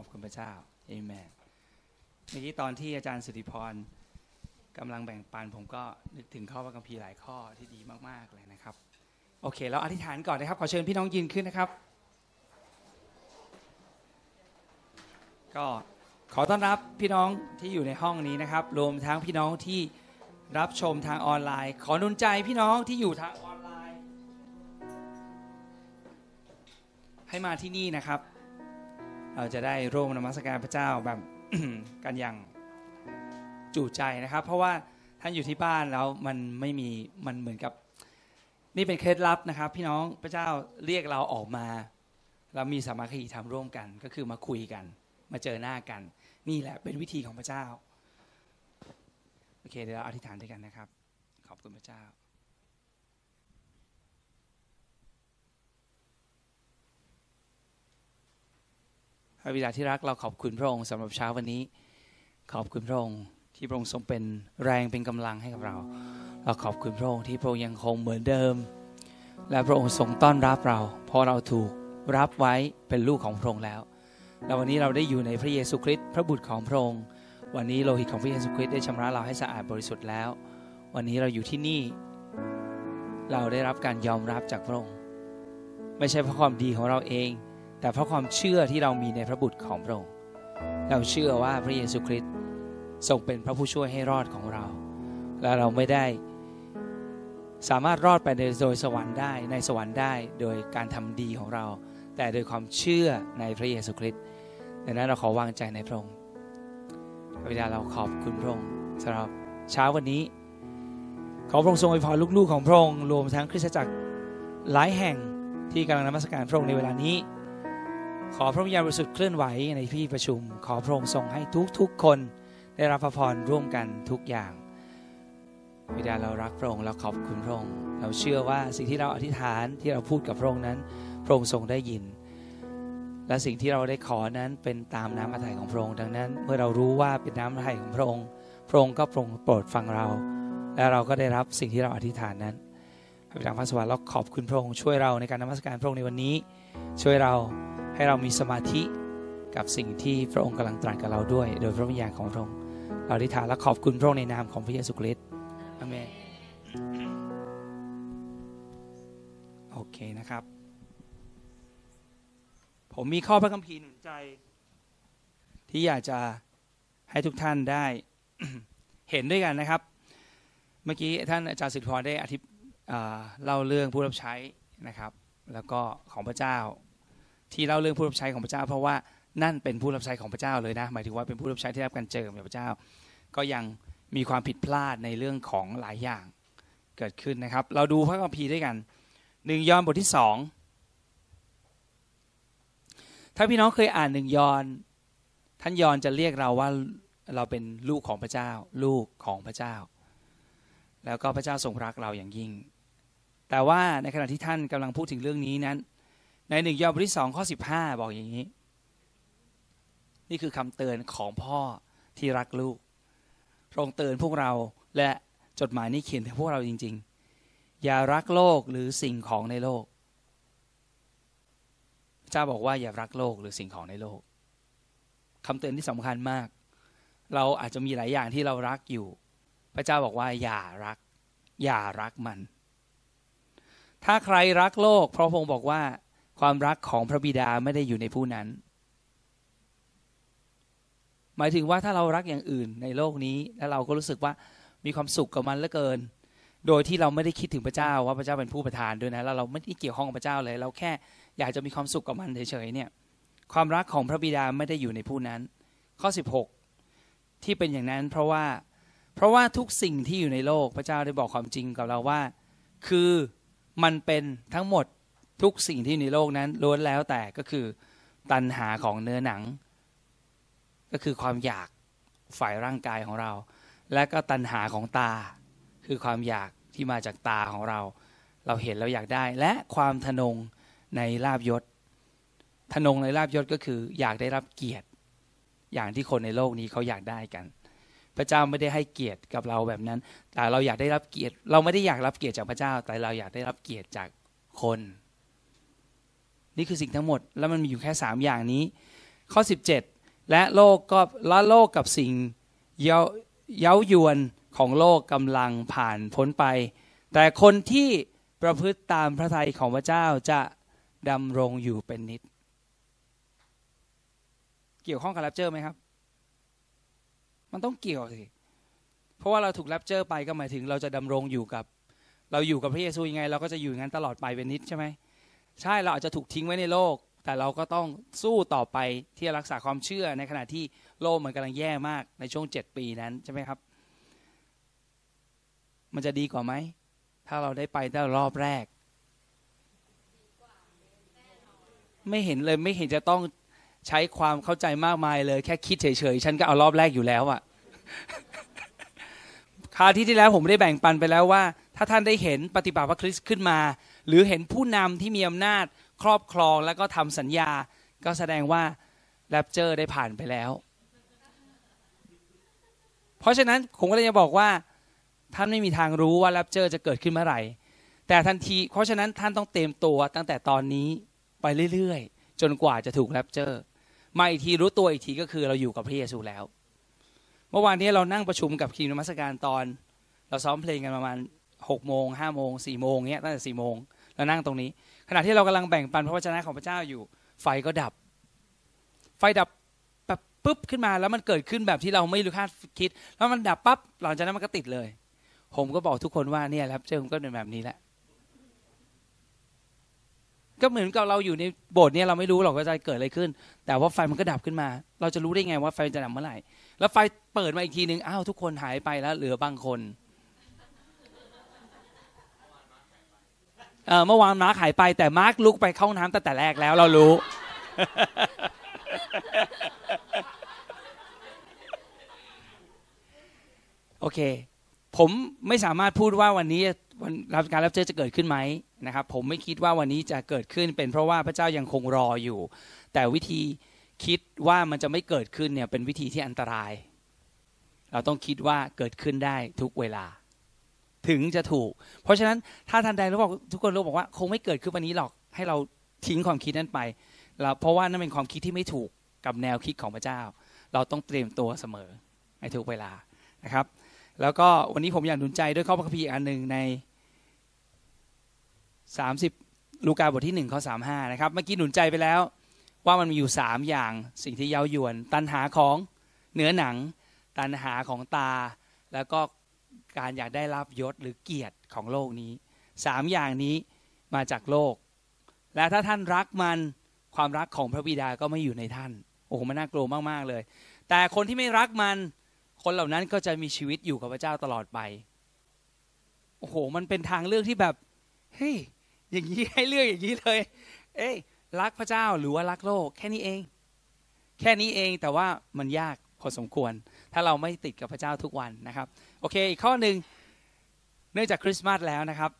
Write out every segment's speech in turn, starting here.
อบคุณพระเจ้าเอเมนเมื่อกี้ตอนที่อาจารย์สุธิพรกำลังแบ่งปันผมก็นึกถึงข้อพระคัมภีร์หลายข้อที่ดีมากๆเลยนะครับ โอเคแล้วอธิษฐานก่อนนะครับ ขอเชิญพี่น้องยืนขึ้นนะครับ ก็ขอต้อนรับพี่น้องที่อยู่ในห้องนี้นะครับ รวมทั้งพี่น้องที่รับชมทางออนไลน์ ขอนุนใจพี่น้องที่อยู่ทางออนไลน์ ให้มาที่นี่นะครับ เราจะได้ร่วมนมัสการพระเจ้าแบบ กันอย่างจูใจนะครับ เพราะว่าท่านอยู่ที่บ้านแล้วมันไม่มีมันเหมือนกับ นี่เป็นเคล็ดลับนะครับ พี่น้องพระเจ้าเรียกเราออกมา เรามีสามัคคีทำร่วมกันก็คือมาคุยกัน มาเจอหน้ากัน นี่แหละเป็นวิธีของพระเจ้าโอเคเดี๋ยวเราอธิษฐานด้วยกันนะครับ ขอบคุณพระเจ้า ระบิดาที่รักเราขอบคุณพระองค์สำหรับเช้าวันนี้ ขอบคุณพระองค์ที่พระองค์ทรงเป็นแรงเป็นกำลังให้กับเรา เราขอบคุณพระองค์ที่พระองค์ยังคงเหมือนเดิม และพระองค์ทรงต้อนรับเรา เพราะเราถูกรับไว้เป็นลูกของพระองค์แล้ว และวันนี้เราได้อยู่ในพระเยซูคริสต์พระบุตรของพระองค์วันนี้โลหิตของพระเยซูคริสต์ได้ชำระเราให้สะอาดบริสุทธิ์แล้ว วันนี้เราอยู่ที่นี่ เราได้รับการยอมรับจากพระองค์ ไม่ใช่เพราะความดีของเราเอง แต่เพราะความเชื่อที่เรามีในพระบุตรของพระองค์ เราเชื่อว่าพระเยซูคริสต์ทรงเป็นพระผู้ช่วยให้รอดของเรา และเราไม่ได้สามารถรอดไปโดยสวรรค์ได้ในสวรรค์ได้โดยการทำดีของเรา แต่โดยความเชื่อในพระเยซูคริสต์ดังนั้นเราขอวางใจในพระองค์พระบิดาเราขอบคุณพระองค์สำหรับเช้าวันนี้ ขอพระองค์ทรงอวยพรลูกๆของพระองค์รวมทั้งคริสตจักรหลายแห่งที่กำลังนมัสการพระองค์ในเวลานี้ ขอพระวิญญาณบริสุทธิ์เคลื่อนไหวในที่ประชุม ขอพระองค์ทรงให้ทุกๆคนได้รับพระพรร่วมกันทุกอย่างบิดาเรารักพระองค์เราขอบคุณพระองค์เราเชื่อว่าสิ่งที่เราอธิษฐานที่เราพูดกับพระองค์นั้น พระองค์ทรงได้ยิน และสิ่งที่เราได้ขอนั้นเป็นตามน้ำพระทัยของพระองค์ดังนั้น เมื่อเรารู้ว่าเป็นน้ำพระทัยของพระองค์ พระองค์ก็โปรดฟังเรา และเราก็ได้รับสิ่งที่เราอธิษฐานนั้นพระบิดาพระสวรรค์เราขอบคุณพระองค์ช่วยเราในการนมัสการพระองค์ในวันนี้ ช่วยเรา ให้เรามีสมาธิกับสิ่งที่พระองค์กำลังตรัสกับเราด้วย โดยพระวิญญาณของพระองค์เราอธิษฐานและขอบคุณพระองค์ในนามของพระเยซูคริสต์อเมนโอเคนะครับ ผมมีข้อพระคัมภีร์หนุนใจ ที่อยากจะให้ทุกท่านได้เห็นด้วยกันนะครับ เมื่อกี้ท่านอาจารย์สิทธิพรได้อธิบเล่าเรื่องผู้รับใช้นะครับ แล้วก็ของพระเจ้า ที่เล่าเรื่องผู้รับใช้ของพระเจ้า เพราะว่านั่นเป็นผู้รับใช้ของพระเจ้าเลยนะ หมายถึงว่าเป็นผู้รับใช้ที่รับการเจิมจากพระเจ้า ก็ยังมีความผิดพลาดในเรื่องของหลายอย่างเกิดขึ้นนะครับ เราดูพระคัมภีร์ด้วยกันหนึ่งยอห์นบทที่สองถ้าพี่น้องเคยอ่านหนึ่งยอห์นท่านยอห์นจะเรียกเราว่าเราเป็นลูกของพระเจ้า ลูกของพระเจ้า แล้วก็พระเจ้าทรงรักเราอย่างยิ่ง แต่ว่าในขณะที่ท่านกำลังพูดถึงเรื่องนี้นั้น ในหนึ่งยอห์นบทที่สองข้อสิบห้าบอกอย่างนี้ นี่คือคำเตือนของพ่อที่รักลูกพระองค์เตือนพวกเราและจดหมายนี้เขียนถึงพวกเราจริง ๆ อย่ารักโลกหรือสิ่งของในโลกพระเจ้าบอกว่าอย่ารักโลกหรือสิ่งของในโลกคำเตือนที่สำคัญมาก เราอาจจะมีหลายอย่างที่เรารักอยู่ พระเจ้าบอกว่าอย่ารัก อย่ารักมัน ถ้าใครรักโลกพระองค์บอกว่า ความรักของพระบิดาไม่ได้อยู่ในผู้นั้น หมายถึงว่าถ้าเรารักอย่างอื่นในโลกนี้ แล้วเราก็รู้สึกว่ามีความสุขกับมันเหลือเกิน โดยที่เราไม่ได้คิดถึงพระเจ้าว่าพระเจ้าเป็นผู้ประทานด้วยนะแล้วเราไม่ได้เกี่ยวข้องกับพระเจ้าเลย เราแค่อยากจะมีความสุขกับมันเฉยๆเนี่ยความรักของพระบิดาไม่ได้อยู่ในผู้นั้น ข้อ 16 ที่เป็นอย่างนั้นเพราะว่าเพราะว่าทุกสิ่งที่อยู่ในโลกพระเจ้าได้บอกความจริงกับเราว่า คือมันเป็นทั้งหมด ทุกสิ่งที่ในโลกนั้นล้วนแล้วแต่ก็คือตันหาของเนื้อหนัง ก็คือความอยากฝ่ายร่างกายของเรา และก็ตัณหาของตา คือความอยากที่มาจากตาของเรา เราเห็นแล้วอยากได้ และความทนงในลาบยศทนงในลาบยศก็คืออยากได้รับเกียรติ อย่างที่คนในโลกนี้เขาอยากได้กัน พระเจ้าไม่ได้ให้เกียรติกับเราแบบนั้น แต่เราอยากได้รับเกียรติ เราไม่ได้อยากรับเกียรติจากพระเจ้า แต่เราอยากได้รับเกียรติจากคน นี่คือสิ่งทั้งหมด แล้วมันมีอยู่แค่สามอย่างนี้ ข้อ 17 และโลกก็ละโลกกับสิ่งเย้าเย้ายวนของโลกกำลังผ่านพ้นไป แต่คนที่ประพฤติตามพระทัยของพระเจ้าจะดำรงอยู่เป็นนิด เกี่ยวข้องกับแรปเจอร์ไหมครับ มันต้องเกี่ยวสิ เพราะว่าเราถูกแรปเจอไปก็หมายถึงเราจะดำรงอยู่กับ เราอยู่กับพระเยซูยังไง เราก็จะอยู่งั้นตลอดไปเป็นนิดใช่ไหม ใช่เราอาจจะถูกทิ้งไว้ในโลก แต่เราก็ต้องสู้ต่อไปที่จะรักษาความเชื่อในขณะที่โลกมันกำลังแย่มากในช่วงเจ็ดปีนั้นใช่ไหมครับ มันจะดีกว่าไหม ถ้าเราได้ไปตั้รอบแรก ไม่เห็นเลยไม่เห็นจะต้องใช้ความเข้าใจมากมายเลย แค่คิดเฉยๆ ฉันก็เอารอบแรกอยู่แล้วอะคราวที่ที่แล้วผมได้แบ่งปันไปแล้วว่า ถ้าท่านได้เห็นปฏิบัติพระคริสต์ขึ้นมา หรือเห็นผู้นำที่มีอำนาจครอบครองแล้วก็ทำสัญญา ก็แสดงว่า rapture ได้ผ่านไปแล้ว เพราะฉะนั้นผมก็เลยจะบอกว่าท่านไม่มีทางรู้ว่า rapture จะเกิดขึ้นเมื่อไหร่ แต่ทันที เพราะฉะนั้นท่านต้องเตรียมตัวตั้งแต่ตอนนี้ไปเรื่อยๆ จนกว่าจะถูก rapture มาอีกทีรู้ตัวอีกทีก็คือเราอยู่กับพระเยซูแล้ว เมื่อวานนี้เรานั่งประชุมกับทีมนมัสการตอน เราซ้อมเพลงกันประมาณหกโมงห้าโมงสี่โมงเงี้ยตั้งแต่สี่โมง เรานั่งตรงนี้ ขณะที่เรากำลังแบ่งปันพระวจนะของพระเจ้าอยู่ ไฟก็ดับ ไฟดับแบบปุ๊บขึ้นมาแล้วมันเกิดขึ้นแบบที่เราไม่รู้คาดคิด แล้วมันดับปั๊บหลังจากนั้นมันก็ติดเลย ผมก็บอกทุกคนว่าเนี่ยแรปเจอร์มันก็เป็นแบบนี้แหละก็เหมือนกับเราอยู่ในโบสถ์เนี่ยเราไม่รู้หรอกว่าจะเกิดอะไรขึ้น แต่ว่าไฟมันก็ดับขึ้นมา เราจะรู้ได้ไงว่าไฟจะดับเมื่อไหร่ แล้วไฟเปิดมาอีกทีนึงอ้าวทุกคนหายไปแล้วเหลือบางคน เออเมื่อวานมาร์คหายไปแต่มาร์คลุกไปเข้าห้องน้ำตั้งแต่แรกแล้วเรารู้ โอเค ผมไม่สามารถพูดว่าวันนี้วันรับการรับเจอจะเกิดขึ้นไหมนะครับ ผมไม่คิดว่าวันนี้จะเกิดขึ้น เป็นเพราะว่าพระเจ้ายังคงรออยู่ แต่วิธีคิดว่ามันจะไม่เกิดขึ้นเนี่ยเป็นวิธีที่อันตราย เราต้องคิดว่าเกิดขึ้นได้ทุกเวลา ถึงจะถูก เพราะฉะนั้นถ้าทันใดเราบอกทุกคนรู้บอกว่าคงไม่เกิดขึ้นวันนี้หรอกให้เราทิ้งความคิดนั้นไปเราเพราะว่านั่นเป็นความคิดที่ไม่ถูกกับแนวคิดของพระเจ้า เราต้องเตรียมตัวเสมอในทุกเวลานะครับ แล้วก็วันนี้ผมอยากหนุนใจด้วยข้อพระคัมภีร์อันหนึ่งใน 30 ลูกาบทที่1ข้อ35นะครับเมื่อกี้หนุนใจไปแล้ว ว่ามันมีอยู่ 3 อย่างสิ่งที่เย้ายวน ตันหาของเนื้อหนัง ตันหาของตาแล้วก็ การอยากได้รับยศหรือเกียรติของโลกนี้สามอย่างนี้มาจากโลก และถ้าท่านรักมันความรักของพระบิดาก็ไม่อยู่ในท่าน โอ้โหมันน่ากลัวมากๆเลย แต่คนที่ไม่รักมัน คนเหล่านั้นก็จะมีชีวิตอยู่กับพระเจ้าตลอดไปโอ้โห มันเป็นทางเลือกที่แบบเฮ้ยอย่างนี้ให้เลือกอย่างนี้เลย เอ้ยรักพระเจ้าหรือว่ารักโลก แค่นี้เอง แค่นี้เองแต่ว่ามันยากพอสมควร ถ้าเราไม่ติดกับพระเจ้าทุกวันนะครับ โอเค อีกข้อหนึ่งเนื่องจากคริสต์มาสแล้วนะครับ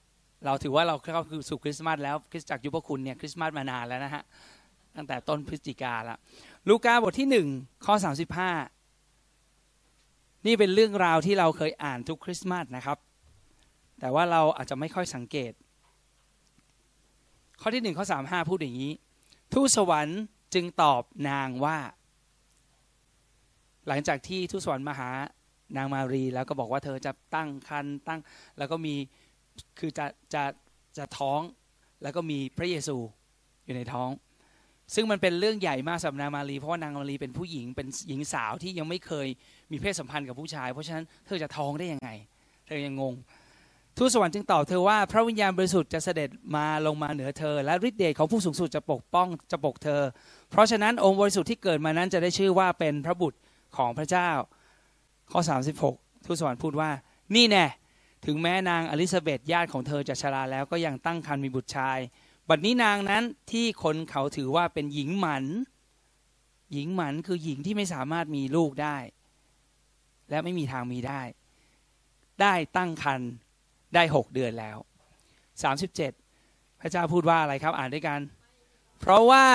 เราถือว่าเราเข้าสู่คริสต์มาสแล้วคริสตจักรยุพคุณเนี่ยคริสต์มาสมานานแล้วนะฮะตั้งแต่ต้นพฤศจิกาแล้วลูกาบทที่หนึ่งข้อสามสิบห้านี่เป็นเรื่องราวที่เราเคยอ่านทุกคริสต์มาสนะครับ แต่ว่าเราอาจจะไม่ค่อยสังเกต ข้อที่หนึ่งข้อสามห้าพูดอย่างนี้ ทูตสวรรค์จึงตอบนางว่า หลังจากที่ทูตสวรรค์มาหา นางมารีแล้วก็บอกว่าเธอจะตั้งครรภ์ตั้ง แล้วก็มีคือจะจะจะท้องแล้วก็มีพระเยซูอยู่ในท้อง ซึ่งมันเป็นเรื่องใหญ่มากสำหรับนางมารีเพราะว่านางมารีเป็นผู้หญิงเป็นหญิงสาวที่ยังไม่เคยมีเพศสัมพันธ์กับผู้ชาย เพราะฉะนั้นเธอจะท้องได้ยังไง เธอยังงงทูตสวรรค์จึงตอบเธอว่าพระวิญญาณบริสุทธิ์จะเสด็จมาลงมาเหนือเธอ และฤทธิ์เดชของผู้สูงสุดจะปกป้องจะปกเธอ เพราะฉะนั้นองค์บริสุทธิ์ที่เกิดมานั้นจะได้ชื่อว่าเป็นพระบุตรของพระเจ้า ข้อ 36 ทูตสวรรค์พูดว่านี่แน่ถึงแม้นางอลิซาเบธญาติของเธอจะชราแล้วก็ยังตั้งครรภ์มีบุตรชาย บัดนี้นางนั้นที่คนเขาถือว่าเป็นหญิงหมัน หญิงหมันคือหญิงที่ไม่สามารถมีลูกได้ และไม่มีทางมีได้ ได้ตั้งครรภ์ได้หกเดือนแล้ว 37 พระเจ้าพูดว่าอะไรครับอ่านด้วยกัน เพราะว่า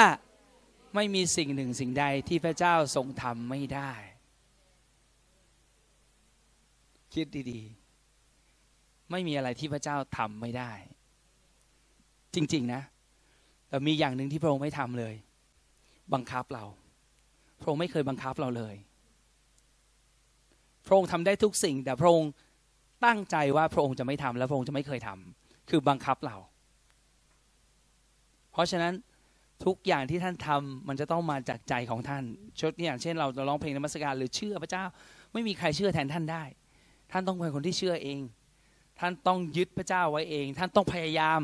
ไม่มีสิ่งหนึ่งสิ่งใดที่พระเจ้าทรงทำไม่ได้ คิดดีๆ ไม่มีอะไรที่พระเจ้าทำไม่ได้ จริง ๆ นะ แต่มีอย่างหนึ่งที่พระองค์ไม่ทำเลย บังคับเรา พระองค์ไม่เคยบังคับเราเลย พระองค์ทำได้ทุกสิ่ง แต่พระองค์ตั้งใจว่าพระองค์จะไม่ทำและพระองค์จะไม่เคยทำคือบังคับเรา เพราะฉะนั้นทุกอย่างที่ท่านทำมันจะต้องมาจากใจของท่านชดอย่างเช่นเราจะร้องเพลงนมัสการหรือเชื่อพระเจ้า ไม่มีใครเชื่อแทนท่านได้ ท่านต้องเป็นคนที่เชื่อเอง ท่านต้องยึดพระเจ้าไว้เอง ท่านต้องพยายาม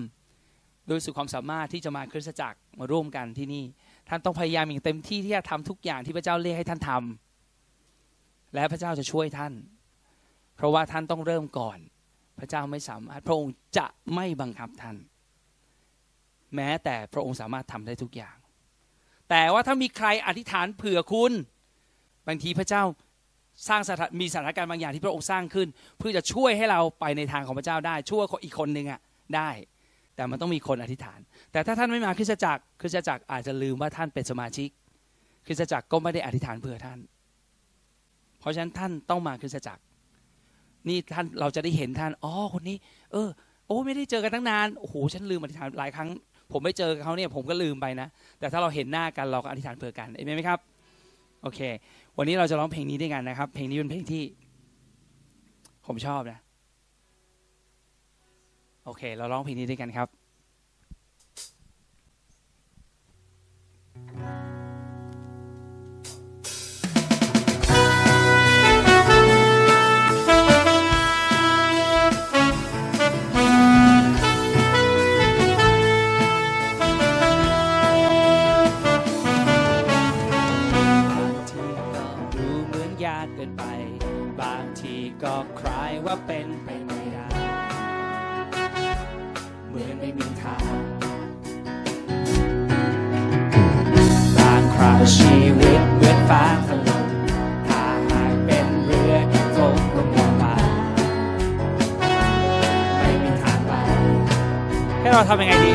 โดยสุดความสามารถที่จะมาคริสตจักรมาร่วมกันที่นี่ ท่านต้องพยายามอย่างเต็มที่ที่จะทำทุกอย่างที่พระเจ้าเรียกให้ท่านทำและพระเจ้าจะช่วยท่าน เพราะว่าท่านต้องเริ่มก่อน พระเจ้าไม่สามารถพระองค์จะไม่บังคับท่าน แม้แต่พระองค์สามารถทำได้ทุกอย่าง แต่ว่าถ้ามีใครอธิษฐานเผื่อคุณ บางทีพระเจ้า สร้างมีสถานการณ์บางอย่างที่พระองค์สร้างขึ้น เพื่อจะช่วยให้เราไปในทางของพระเจ้าได้ ช่วยอีกคนหนึ่งอะได้ แต่มันต้องมีคนอธิษฐาน แต่ถ้าท่านไม่มาคริสตจักรคริสตจักรอาจจะลืมว่าท่านเป็นสมาชิก คริสตจักรก็ไม่ได้อธิษฐานเผื่อท่าน เพราะฉะนั้นท่านต้องมาคริสตจักร นี่ท่านเราจะได้เห็นท่านอ๋อคนนี้ เออ โอ้ไม่ได้เจอกันตั้งนานโอ้โหฉันลืมอธิษฐานหลายครั้ง ผมไม่เจอเขาเนี่ยผมก็ลืมไปนะ แต่ถ้าเราเห็นหน้ากันเราก็อธิษฐานเผื่อกันเห็นไหมครับโอเค วันนี้เราจะร้องเพลงนี้ด้วยกันนะครับ เพลงนี้เป็นเพลงที่ ผมชอบนะ โอเค เราร้องเพลงนี้ด้วยกันครับ ก็คลายว่าเป็นไปไม่ได้ เหมือนไม่มีทางบางคราวชีวิตเหมือนฟ้าถล่มถ้าหากเป็นเรือก็จมลงลงมาไม่มีทางไปให้เราทำยังไงดี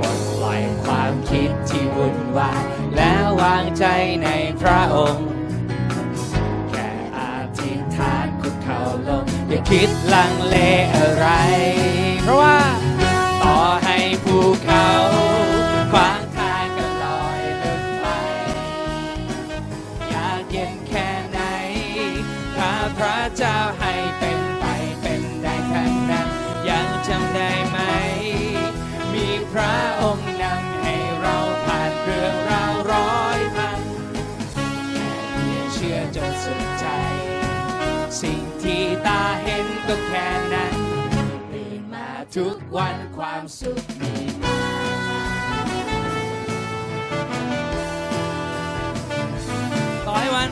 ปดปล่อยความคิดที่วุ่นวายแล้ววางใจในพระองค์ คิดลังเลอะไร เพราะว่า ก็แค่นั้นตื่นมาทุกวันความสุขมีมาต่อให้วัน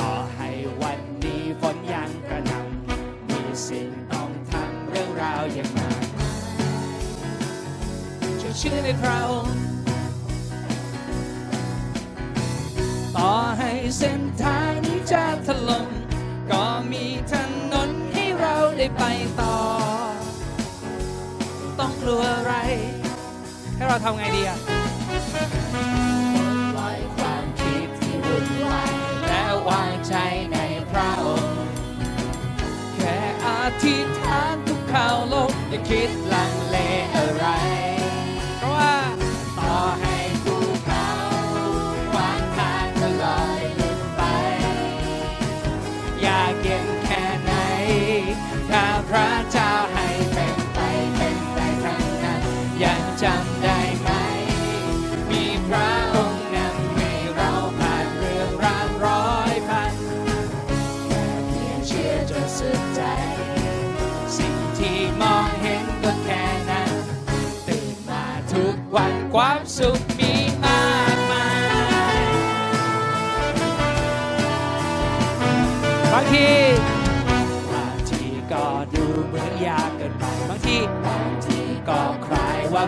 ต่อให้วันนี้ฝนยังกระหน่ำมีสิ่งต้องทำเรื่องราวย่างมากเชื่อในพระองค์ต่อให้เส้นทางนี้จะถล่มก็มีถนน เราได้ไปต่อ ต้องกลัวอะไร ให้เราทำไงดีอะปล่อยความคิดที่วุ่นวายและวางใจในพระองค์แค่อธิษฐานทุกข่าวลบอย่าคิดลังเลอะไรความ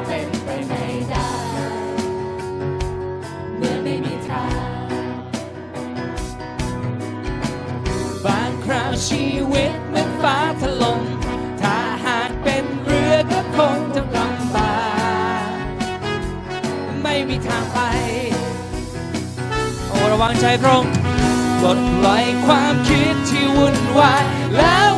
เป็นไปไม่ได้เมื่อไม่มีทางบางคราวชีวิตเหมือนฟ้าถล่มถ้าหากเป็นเรือก็คงจะลำบากไม่มีทางไปโอ้ระวังใจตรงปลดปล่อยความคิดที่วุ่นวายและว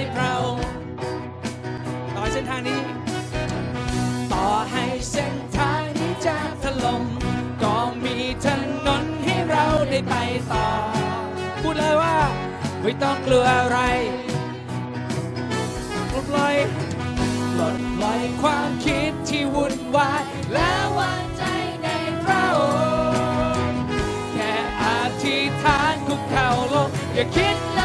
ในพระองค์ต่อเส้นทางนี้ ต่อให้เส้นทางนี้จะถล่มก็มีถนนให้เราได้ไปต่อ พูดเลยว่า ไม่ต้องกลัวอะไรปลดปล่อยปลดปล่อยความคิดที่วุ่นวายแล้ววางใจในพระองค์แค่อธิษฐานคุกเข่าลงอย่าคิด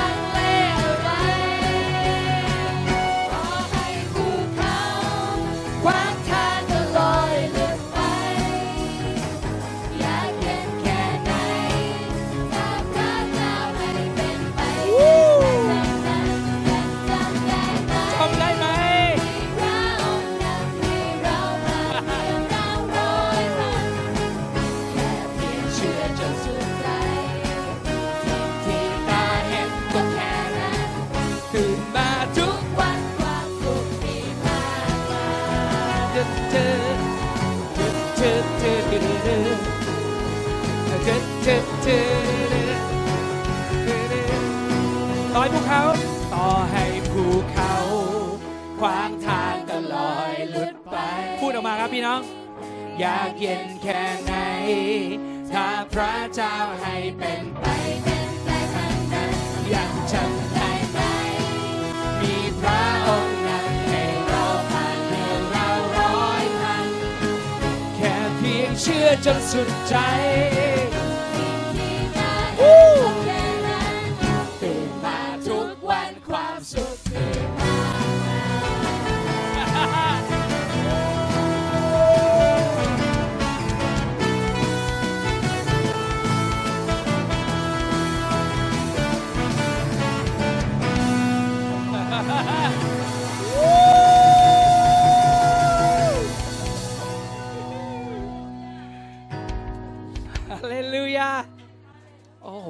เขา ต่อให้ภูเขาขวางทางก็ลอยหลุดไป พูดออกมาครับพี่น้อง อยากเย็นแค่ไหน ถ้าพระเจ้าให้เป็นไปเป็นไปทางนั้นยังจำได้ไหมมีพระองค์นำให้เราผ่านเรื่องราร้อยพันแค่เพียงเชื่อจนสุดใจ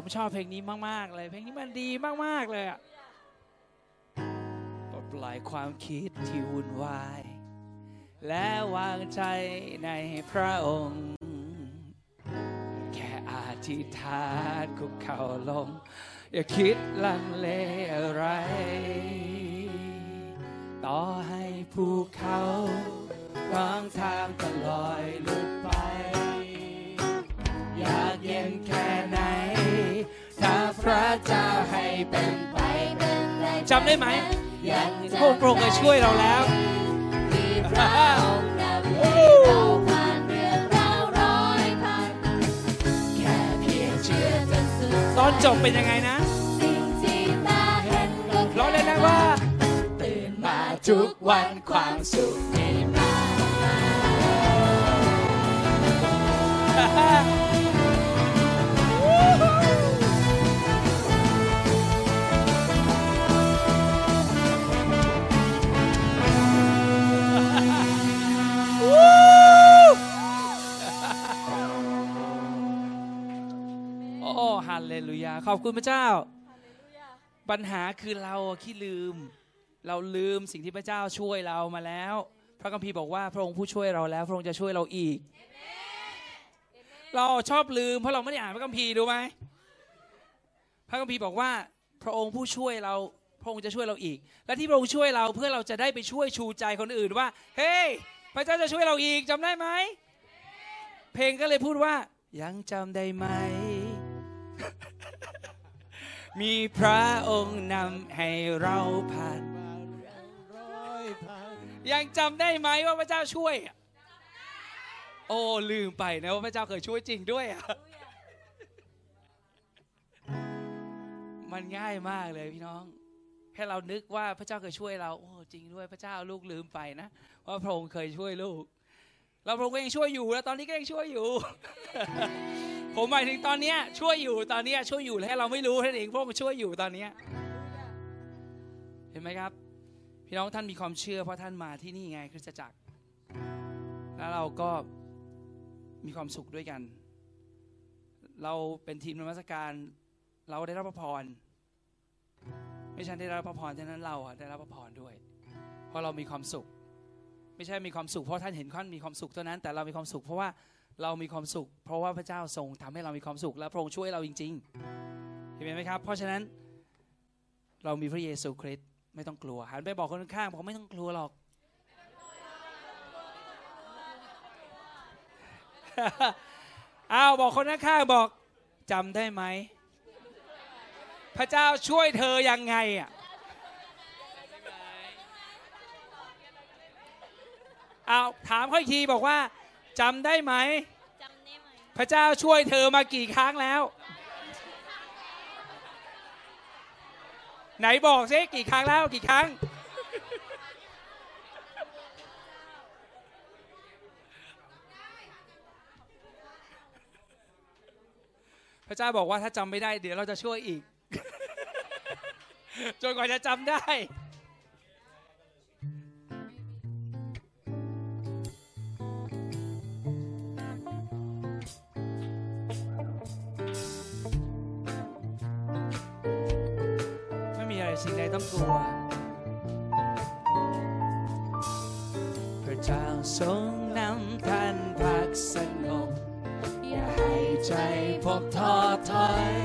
ผมชอบเพลงนี้มาก ๆ เลย เพลงนี้มันดีมาก ๆ เลยอะปล่อยความคิดที่วุ่นวาย และวางใจในพระองค์ แค่อธิษฐานคุกเข่าลง อย่าคิดลังเลอะไร ต่อให้ภูเขาขวางทางก็ลอยหลุดไป อยากเย็นแค่ไหน พระเจ้าให้เป็นไปเป็นไรจำได้ไหมยังจำพระองค์พระองค์เคยช่วยเราแล้วมีพระองค์นำให้เราผ่านเรื่องราวร้อยพันแค่เพียงเชื่อจนสุดตอนจบเป็นยังไงนะสิ่งที่ตาเห็นก็แค่ร้องเลยนะว่า ตื่นมาทุกวันความสุขมีมาาเลลูยาขอบคุณพระเจ้า ปัญหาคือเราอะขี้ลืม เราลืมสิ่งที่พระเจ้าช่วยเรามาแล้ว พระคัมภีร์บอกว่าพระองค์ผู้ช่วยเราแล้ว พระองค์จะช่วยเราอีก เราชอบลืม เพราะเราไม่ได้อ่านพระคัมภีร์ดูไหมพระคัมภีร์บอกว่า พระองค์ผู้ช่วยเราพระองค์จะช่วยเราอีก และที่พระองค์ช่วยเราเพื่อเราจะได้ไปช่วยชูใจคนอื่นว่า เฮ้ยพระเจ้าจะช่วยเราอีกจำได้ไหม เพลงก็เลยพูดว่า ยังจำได้ไหม มีพระองค์นำให้เราผ่านยังจำได้ไหมว่าพระเจ้าช่วยอะโอ้ลืมไปนะว่าพระเจ้าเคยช่วยจริงด้วยอะมันง่ายมากเลยพี่น้อง แค่เรานึกว่าพระเจ้าเคยช่วยเราโอ้จริงด้วยพระเจ้าลูกลืมไปนะว่าพระองค์เคยช่วยลูก เราพระองค์ก็ยังช่วยอยู่แล้วตอนนี้ก็ยังช่วยอยู่ ผมหมายถึงตอนนี้ช่วยอยู่ตอนนี้ช่วยอยู่แค่เราไม่รู้แค่นั้นเองพระองค์ช่วยอยู่ตอนนี้เห็นไหมครับ พี่น้องท่านมีความเชื่อเพราะท่านมาที่นี่ไงคริสตจักร แล้วเราก็มีความสุขด้วยกัน เราเป็นทีมนมัสการ เราได้รับพระพรไม่ใช่ได้รับพระพรเท่านั้นเราได้รับพระพรด้วย เพราะเรามีความสุข ไม่ใช่มีความสุขเพราะท่านเห็นท่านมีความสุขเท่านั้น แต่เรามีความสุขเพราะว่า เรามีความสุข เพราะว่าพระเจ้าทรงทำให้เรามีความสุข และพระองค์ช่วยเราจริง ๆ เห็นไหมครับ เพราะฉะนั้นเรามีพระเยซูคริสต์ไม่ต้องกลัวหันไปบอกคนข้างบอกไม่ต้องกลัวหรอก อ้าวบอกคนข้างบอกจำได้ไหม พระเจ้าช่วยเธอยังไงอะเอาถามค่อยทีบอกว่า จำได้ไหม จำได้ไหม พระเจ้าช่วยเธอมากี่ครั้งแล้ว ไหนบอกสิกี่ครั้งแล้วกี่ครั้ง พระเจ้าบอกว่าถ้าจำไม่ได้เดี๋ยวเราจะช่วยอีก จนกว่าจะจำได้ สิ่งใดต้องกลัว พระเจ้าทรงนำท่านพักสงบอย่าให้ใจพบท้อถอย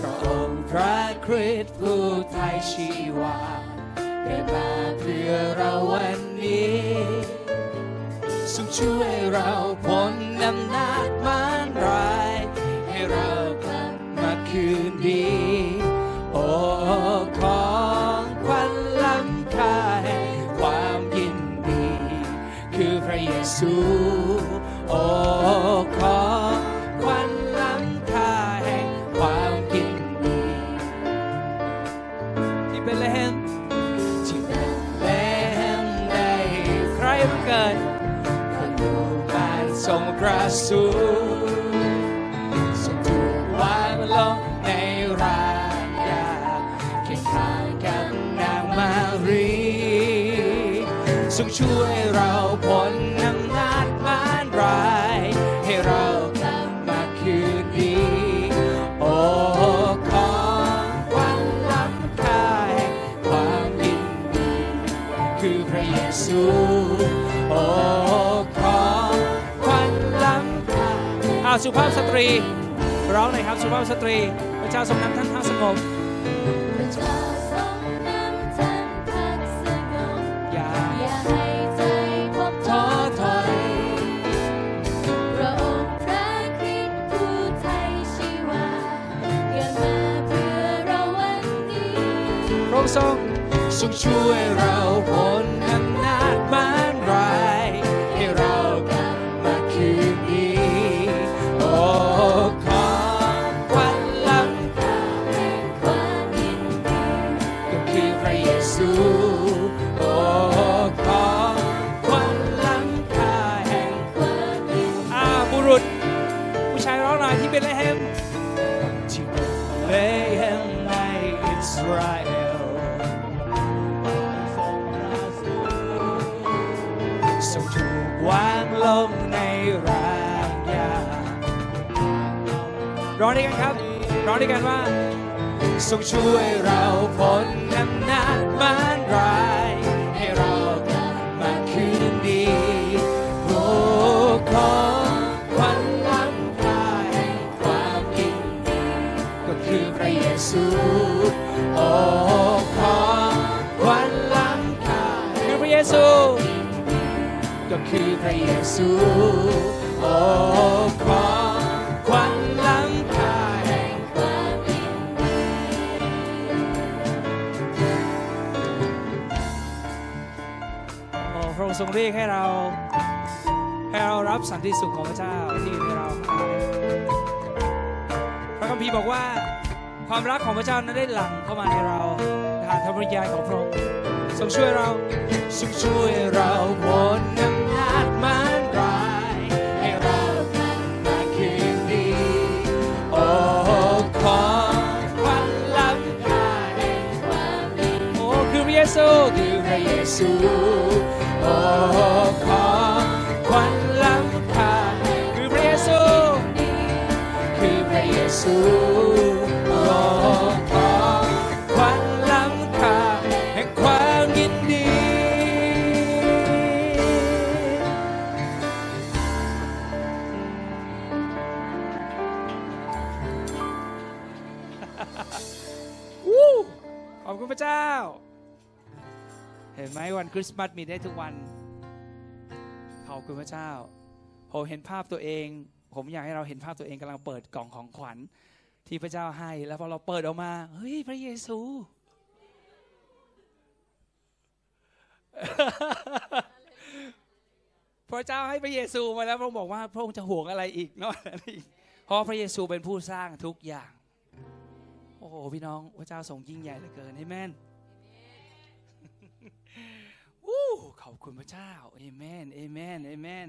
พระองค์พระคริสต์ผู้ไทยชีวาเกิดมาเพื่อเราวันนี้ทรงช่วยเราพ้นอำนาจมารร้าย ให้เรากลับมาคืนดี พระเยซูโอ้ของขวัญล้ำค่าแห่งความยินดีที่เบธเลเฮมที่เบธเลเฮมได้ใครบังเกิดคนดูบ้านทรงพระสูทรงถูกวางลงในรางยาเคียงข้างกับนางมารีทรงช่วย สุภาพสตรี ร้องหน่อยครับสุภาพสตรี พระเจ้าทรงนำท่านทางสงบพระเจ้าทรงนำท่านพักสงบอย่า ทรงช่วยเราพ้นอำนาจมารร้าย ให้เรากลับมาคืนดีโอ้ของขวัญล้ำค่าแห่งความยินดีก็คือพระเยซูโอ้ของขวัญล้ำค่าคือพระเยซู ก็คือพระเยซูโอ้ ทรงเรียกให้เรา ให้เรารับสันติสุขของพระเจ้าที่อยู่ในเราพระคัมภีร์บอกว่า ความรักของพระเจ้านั้นได้หลั่งเข้ามาในเราผ่านธระวิญญาณของพระองค์ทรงช่วยเราทรงช่วยเราพ้นนั้น สู่โควันล้ำค่าแห่งความยินดีขอบคุณพระเจ้า เห็นไหมวันคริสต์มาสมีได้ทุกวัน ขอบคุณพระเจ้าผมเห็นภาพตัวเอง ผมอยากให้เราเห็นภาพตัวเองกำลังเปิดกล่องของขวัญที่พระเจ้าให้ แล้วพอเราเปิดออกมาเฮ้ยพระเยซู พระเจ้าให้พระเยซูมาแล้วพระองค์บอกว่า พระองค์จะห่วงอะไรอีกนอกจากนั้นอีกเพราะพระเยซูเป็นผู้สร้างทุกอย่าง โอ้โหพี่น้องพระเจ้าทรงยิ่งใหญ่เหลือเกินเอเมนวู้ขอบคุณพระเจ้าเอเมนเอเมนเอเมน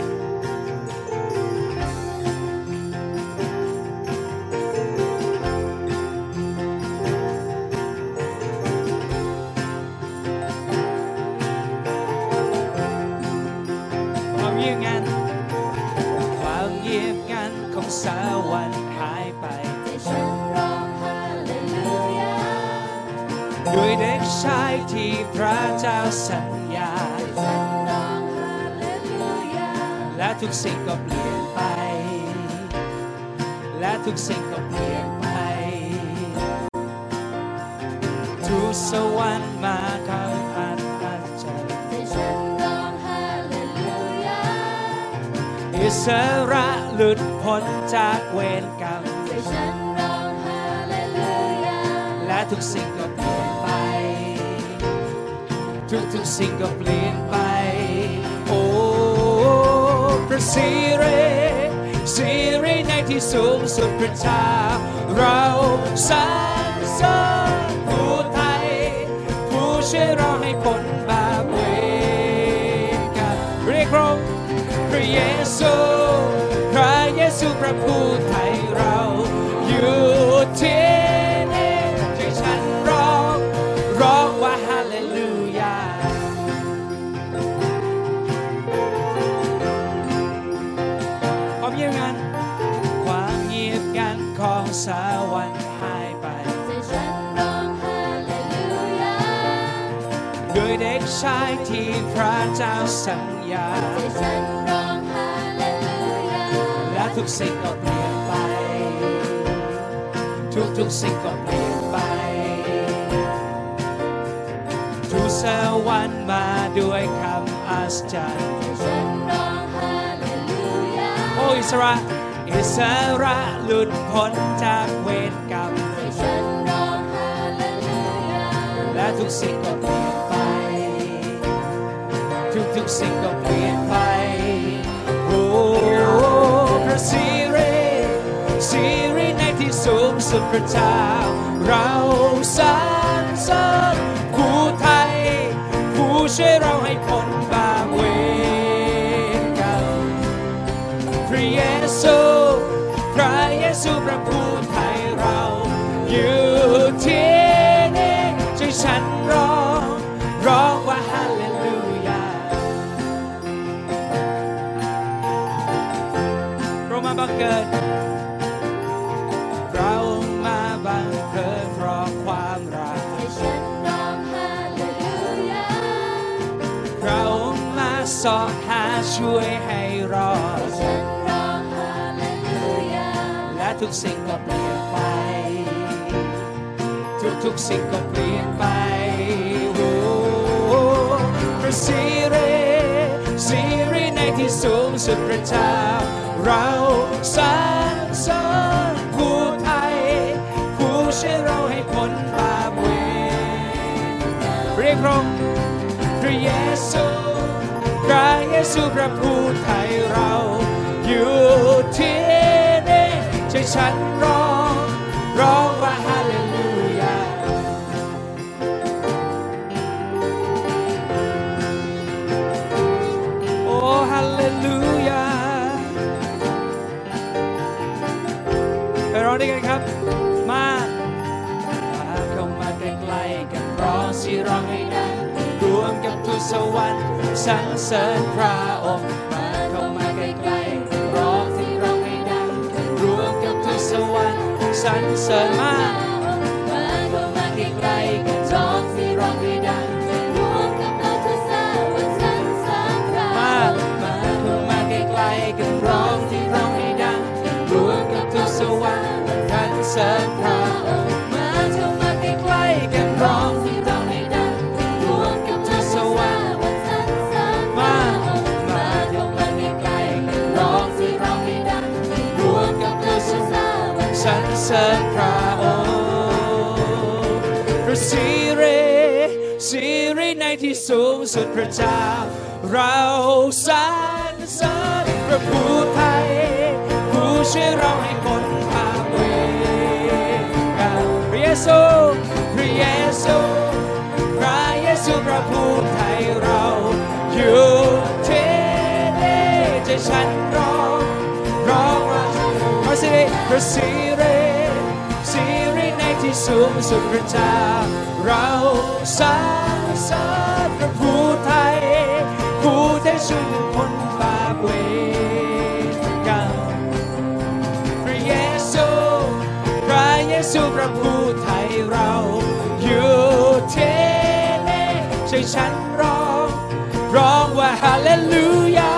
ชายที่พระเจ้าสัญญาฉันร้องฮาเลลูยาและทุกสิ่งก็เปลี่ยนไป และทุกสิ่งก็เปลี่ยนไปทูตสวรรค์มาเข้าอันอัศจรรย์ให้ฉันร้องฮาเลลูยาอิสระหลุดพ้นจากเวรกรรมให้ฉันร้องฮาเลลูยาและทุกสิ่งก็เปลี่ยนไป ทุกทุกๆสิ่งก็เปลี่ยนไป โอ้พระสิริสิริในที่สูงสุดพระเจ้าเราสรรเสริญผู้ไทย ผู้ช่วยเราให้พ้นบาปเวรกรรมเรียกร้องพระเยซู พระเยซูพระผู้ไทย ชายที่พระเจ้าสัญญาให้ฉันร้องฮาเลลูยาและทุกสิ่งก็เปลี่ยนไป ทุกทุกๆสิ่งก็เปลี่ยนไปทุกสวรรค์มาด้วยคำอัศจรรย์ให้ฉันร้องฮาเลลูยาโอ้อิสระอิสระหลุดพ้นจากเวรกรรมให้ฉันร้องฮาเลลูยาและทุกสิ่งก็เปลี่ยนไปทุกทุกๆ สิ่งก็เปลี่ยนไป โอ้พระสิริสิริในที่สูงสุดพระเจ้าเราสรรเสริญผู้ไทยผู้ช่วยเราให้พ้น เรามาบังเกิด เรามาบังเกิดเพราะความรัก ให้ฉันร้องฮาเลลูยา เรามาสอหาช่วยให้รอด ให้ฉันร้องฮาเลลูยา และทุกสิ่งก็เปลี่ยนไป ทุกทุกๆสิ่งก็เปลี่ยนไปโอ้พระสิริสิริใน ที่สูงสุดพระเจ้า เราสรรเสริญผู้ไทยผู้ช่วยเราให้พ้นบาปเวรเรียกร้องพระเยซูพระเยซูพระผู้ไทยเราอยู่ที่นี่ช่วยฉันร้องร้องว่า สวรรค์สรรเสริญพระองค์มาเข้ามาใกล้ๆร้องที่ร้องให้ดังรวมกับทุกสวรรค์สรรเสริญมาก ที่สูงสุดพระเจ้า เราสรรเสริญพระผู้ไทย ผู้ช่วยเราให้พ้นภาเวกับพระเยซูพระเยซูพระเยซูพระผู้ไทยเราอยู่ที่นี่จะฉันร้องร้องว่าพระสิริพระสิริสิริในที่สูงสุดพระเจ้า สรรเสริญพระผู้ไทย ผู้ได้ช่วยให้พ้นบาปเวรกรรมพระเยซูพระเยซูพระผู้ไทยเราอยู่ที่นี่ช่วยฉันร้องร้องว่าฮาเลลูยา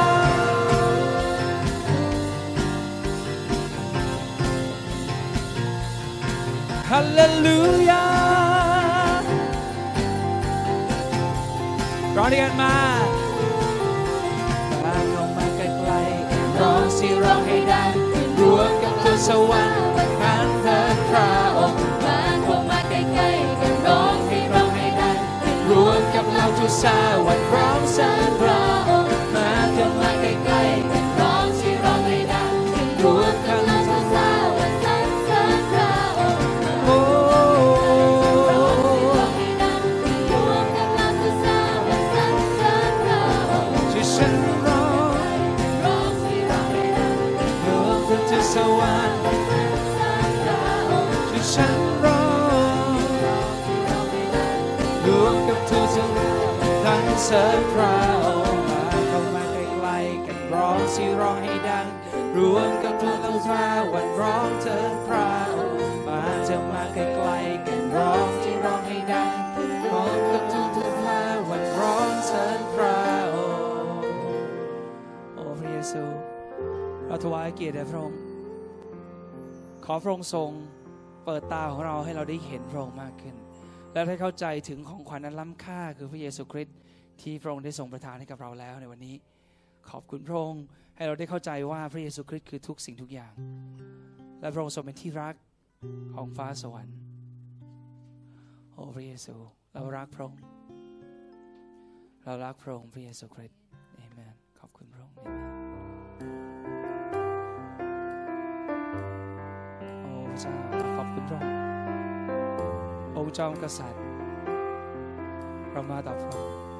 ฮาเลลูย ร้องด้วยกันมาบ้านลงมาใกล้ๆร้องสิร้องให้ดังรวมกับทูตสวรรค์พันเธอพระองค์บ้านคงมาใกล้ๆกันร้องให้ร้องให้ดังรวมกับเราทุกสาวันร้องสรรพระ วมกับทุกทุกสาวันร้องเถิดพระองค์มาจะมาใกล้ๆกันร้องสิร้องให้ดังพร้อมกับทุกทุกๆมาวันร้องเชิญพระองค์โอ้พระเยซูเราถวายเกียรติแด่พระองค์ขอพระองค์ทรงเปิดตาของเราให้เราได้เห็นพระองค์มากขึ้น และได้เข้าใจถึงของขวัญอันล้ำค่าคือพระเยซูคริสต์ที่พระองค์ได้ทรงประทานให้กับเราแล้วในวันนี้ ขอบคุณพระองค์ ให้เราได้เข้าใจว่าพระเยซูคริสต์คือทุกสิ่งทุกอย่าง และพระองค์ทรงเป็นที่รักของฟ้าสวรรค์โอ้พระเยซู เรารักพระองค์เรารักพระองค์พระเยซูคริสต์เอเมนขอบคุณพระองค์เอเมนโอ้พระเจ้าขอบคุณพระองค์องค์จอมกษัตริย์เรามาต่อพระองค์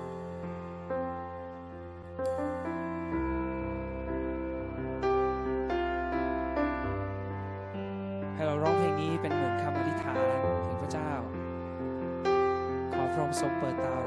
ทรงเปิดตา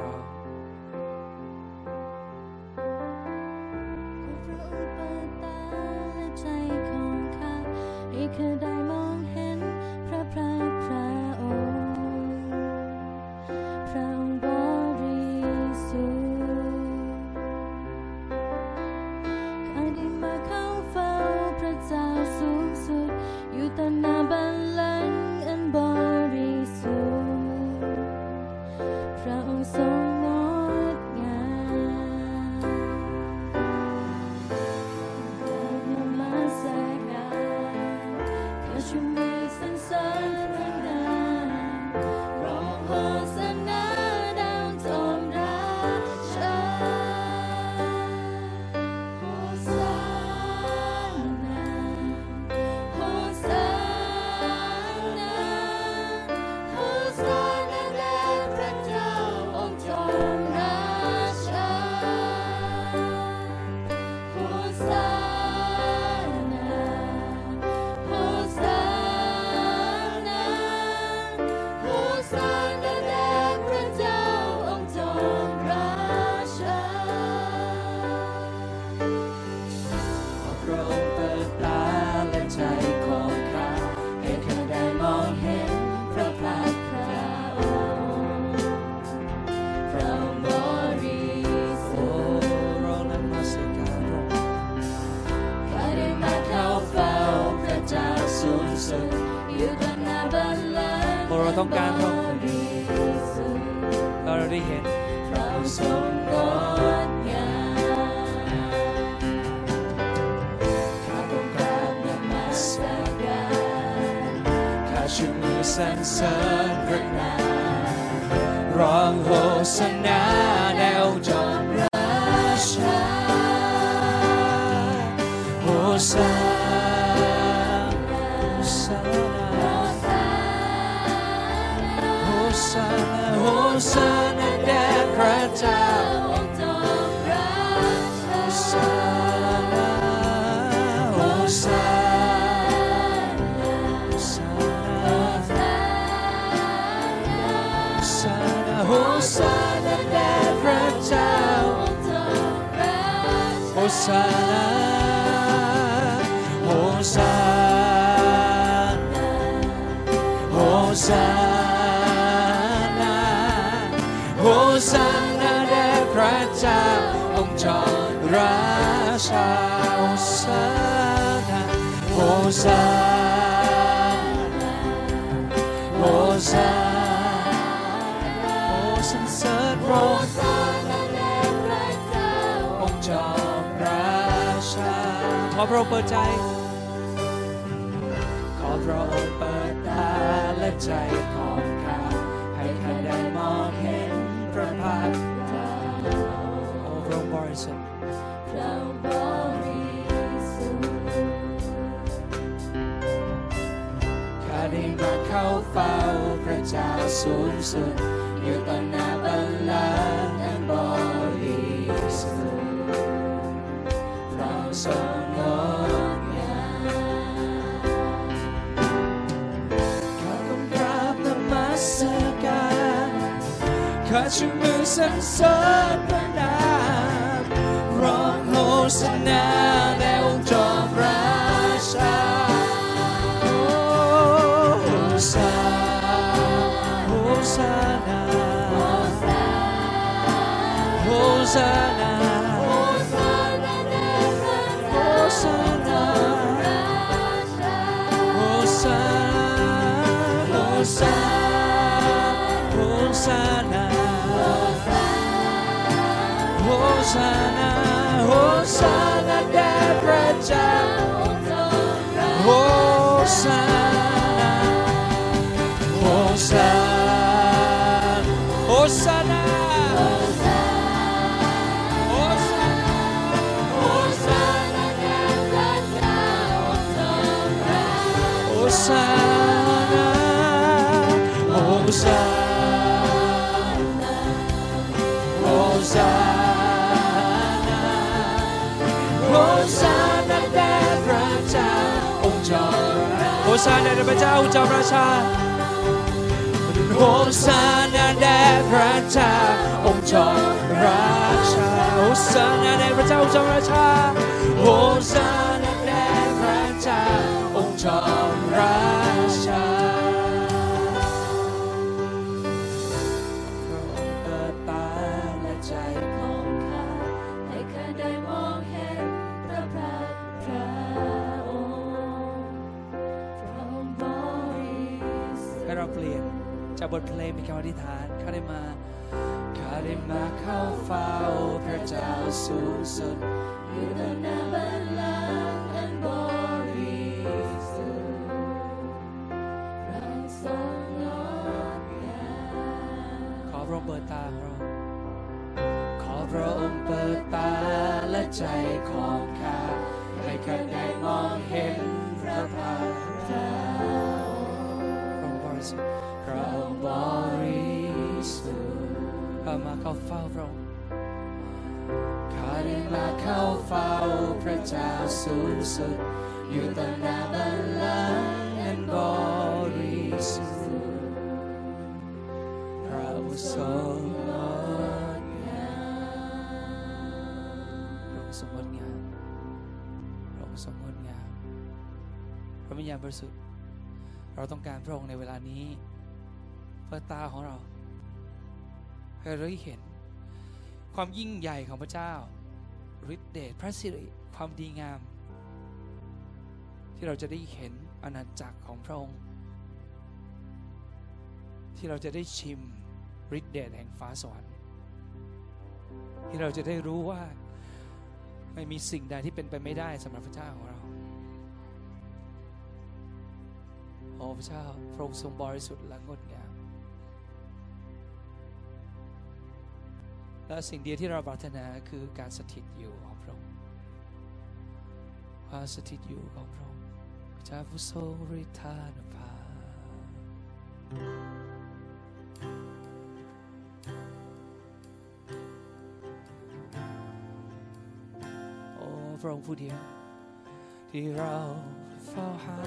ชาโฮสานาโฮสานาโฮสานาโฮสานาแด่พระเจ้าองค์จอมราชาโฮ ขอพระองค์เปิดใจ ขอพระองค์เปิดตาและใจของข้าให้ข้าได้มองเห็นพระพักตร์โอ้พระองค์บริสุทธิ์เราบริสุทธิ์ข้าได้มาเข้าเฝ้าพระเจ้าสูงสุด อยู่ต่อหน้าบัลลังก์อันบริสุทธิ์พ ข้าชูมือสรรเสริญพระนามร้อง โฮสาน ราชโฮสานาแด่พระเจ้าจอมราชาโฮสานาแด่พระเจ้าองค์จอมราชาโฮสานาแด่พระเจ้าจอมราชาโฮสานาแด่พระเจ้าองค์จอมราชา กบทเพลงเป็นคำอธิษฐานข้าได้มาข้าได้มาเข้าเฝ้าพระเจ้าสูงสุดอยู่ต่อหน้าบัลลังก์อันบริสุทธิ์พระองทรงงดงามขอพระองค์เปิดตาของเราขอพระองค์เปิดตาและใจของ มาเข้าเฝ้าพระองค์ข้าได้มาเข้าเฝ้าพระเจ้าสูงสุด อยู่ต่อหน้าบัลลังก์อันบริสุทธิ์พระองค์ทรงงดงามพระองค์ทรงงดงามพระองค์ทรงงดงามพระวิญญาณบริสุทธิ์เราต้องการพระองค์ในเวลานี้เปิดตาของเรา ให้เราได้เห็น ความยิ่งใหญ่ของพระเจ้าฤทธิเดชพระสิริความดีงาม ที่เราจะได้เห็นอาณาจักรของพระองค์ ที่เราจะได้ชิมฤทธิเดชแห่งฟ้าสวรรค์ที่เราจะได้รู้ว่าไม่มีสิ่งใดที่เป็นไปไม่ได้สำหรับพระเจ้าของเราโอ้พระเจ้าพระองค์ทรงบริสุทธิ์และงดงาม และสิ่งเดียวที่เราปรารถนาคือการสถิตอยู่ของพระองค์ความสถิตอยู่ของพระองค์จะผู้ทรงฤทธานุภาพพระองค์ผู้เดียวที่เราเฝ้าหา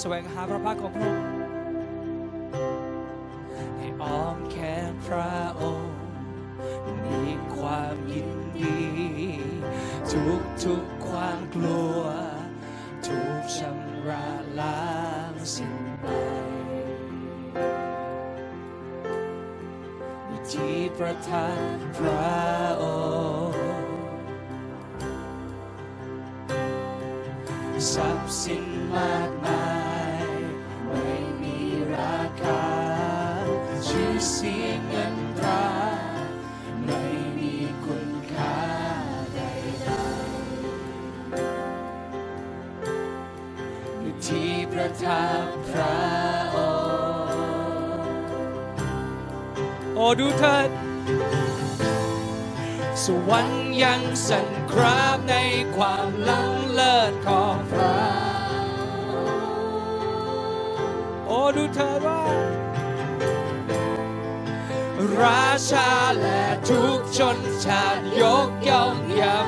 แสวงหาพระพักของพระองค์ ประทับพระองค์โอ้ดูเถิดสวรรค์ยังสั่นคราบในความล้ำเลิศของพระโอ้ดูเธอว่า ราชาและทุกชนชาติยกย่องยา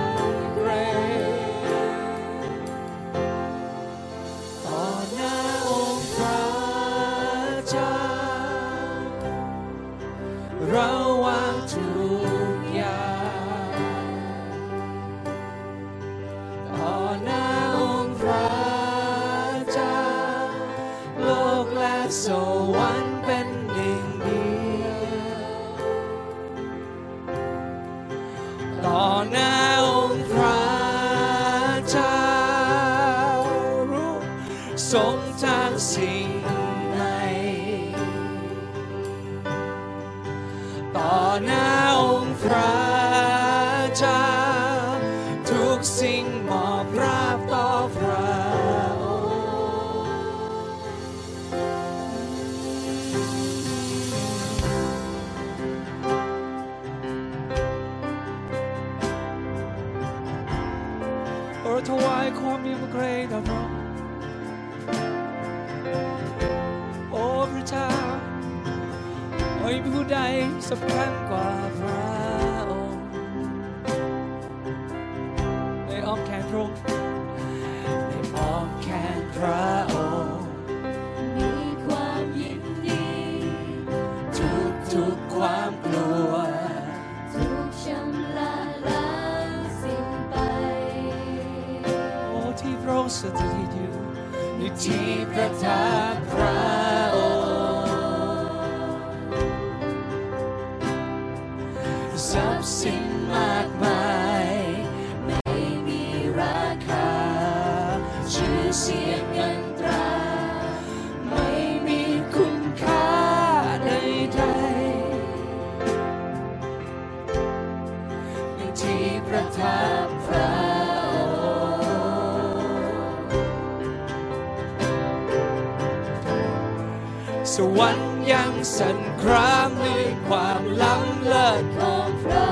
สันครามด้วยความล้ำเลิศของพระ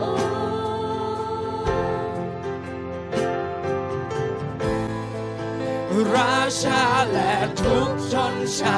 องค์ราชาและทุกชนชา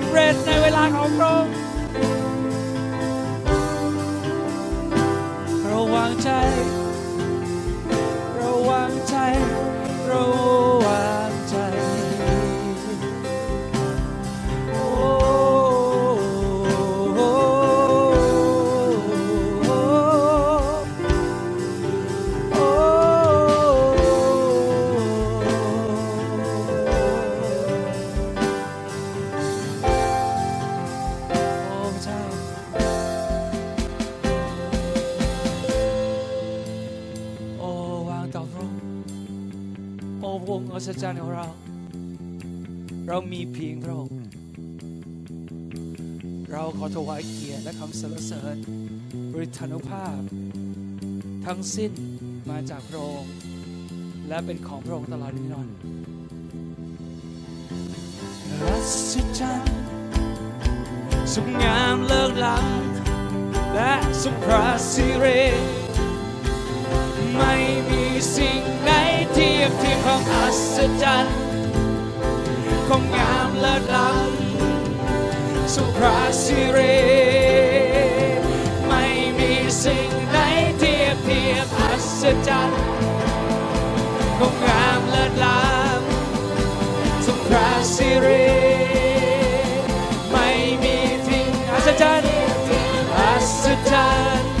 สำเร็จในเวลาของพระองค์เร มีเพียงพระองค์เราขอถวายเกียรติและคำสรรเสริญบริธานุภาพ ทั้งสิ้นมาจากพระองค์และเป็นของพระองค์ตลอดนิรันดร์อัศจรรย์สุขงามเลิศล้ำและสุภาสิเรไม่มีสิ่งไหนเทียบเทียมของอัศจรรย์ ของงามเลิศล้ำสุภาสิเรไม่มีสิ่งไหนเทียบเทียมอัศจรรย์ของงามเลิศล้ำสุภาสิเรไม่มีทิ้งอัศจรรย์อัศจรรย์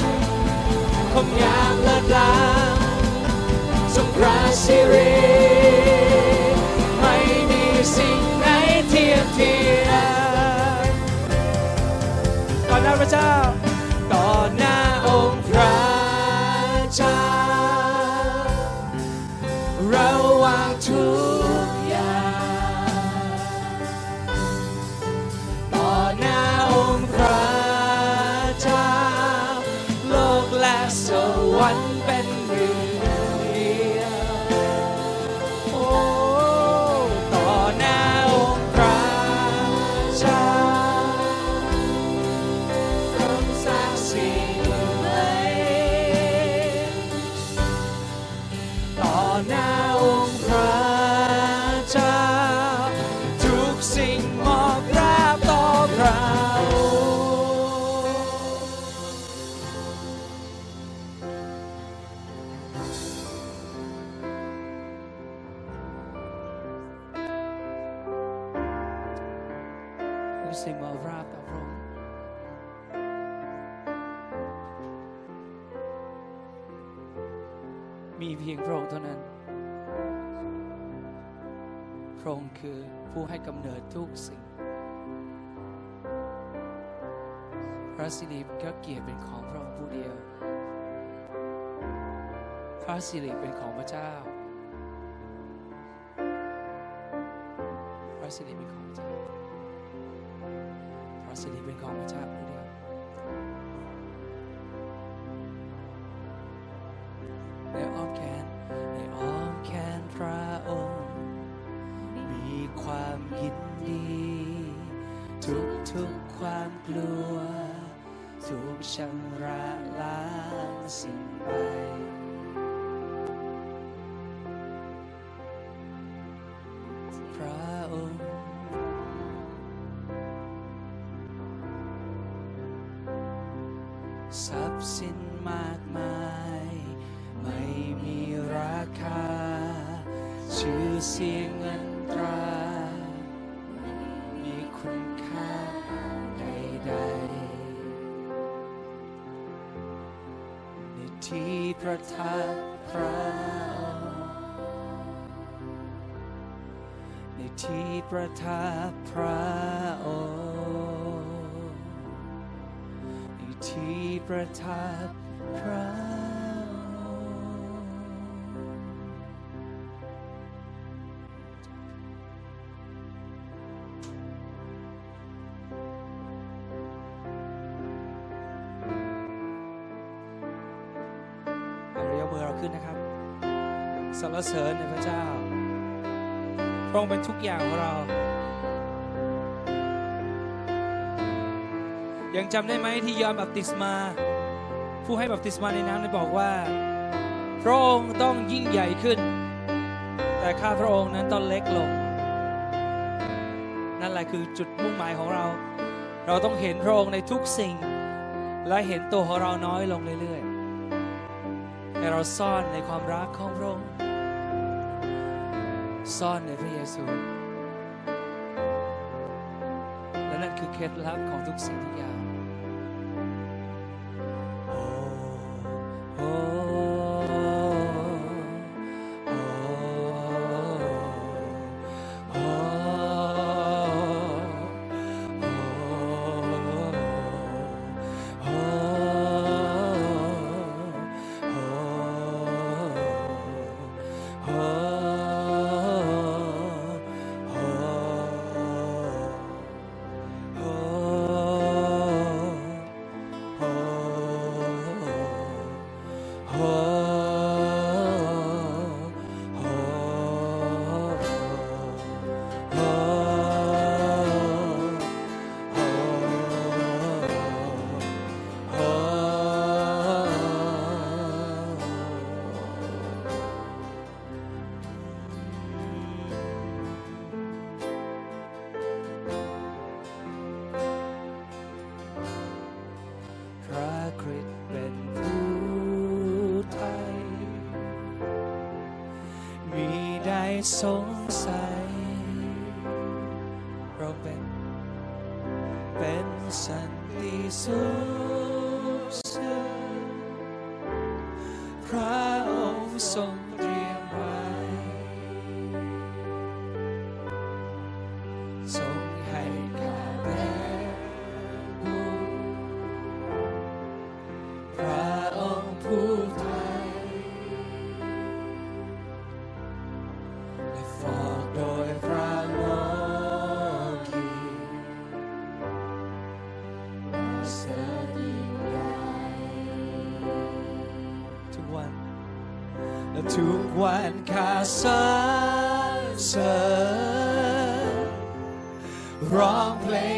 คงงามเลิศล้ำสงคราสิเร ประทับพระองค์ในที่ประทับพระองค์ในที่ประทับพระ รเสริญในพระเจ้า พระองค์เป็นทุกอย่างของเรา ยังจำได้ไหมที่ยอห์นบัพติศมา ผู้ให้บัพติศมาในน้ำได้บอกว่า พระองค์ต้องยิ่งใหญ่ขึ้น แต่ข้าพระองค์นั้นต้องเล็กลง นั่นแหละคือจุดมุ่งหมายของเรา เราต้องเห็นพระองค์ในทุกสิ่ง และเห็นตัวของเราน้อยลงเรื่อยๆแต่เราซ่อนในความรักของพระองค์ ซ่อนในพระเยซู และนั่นคือเคล็ดลับของทุกสิ่งทุกอย่าง สงสัย เราเป็นเป็นสันติสุขสุขพระองค์ทรง วั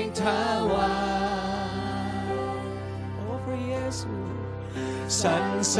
นข้าสรรเส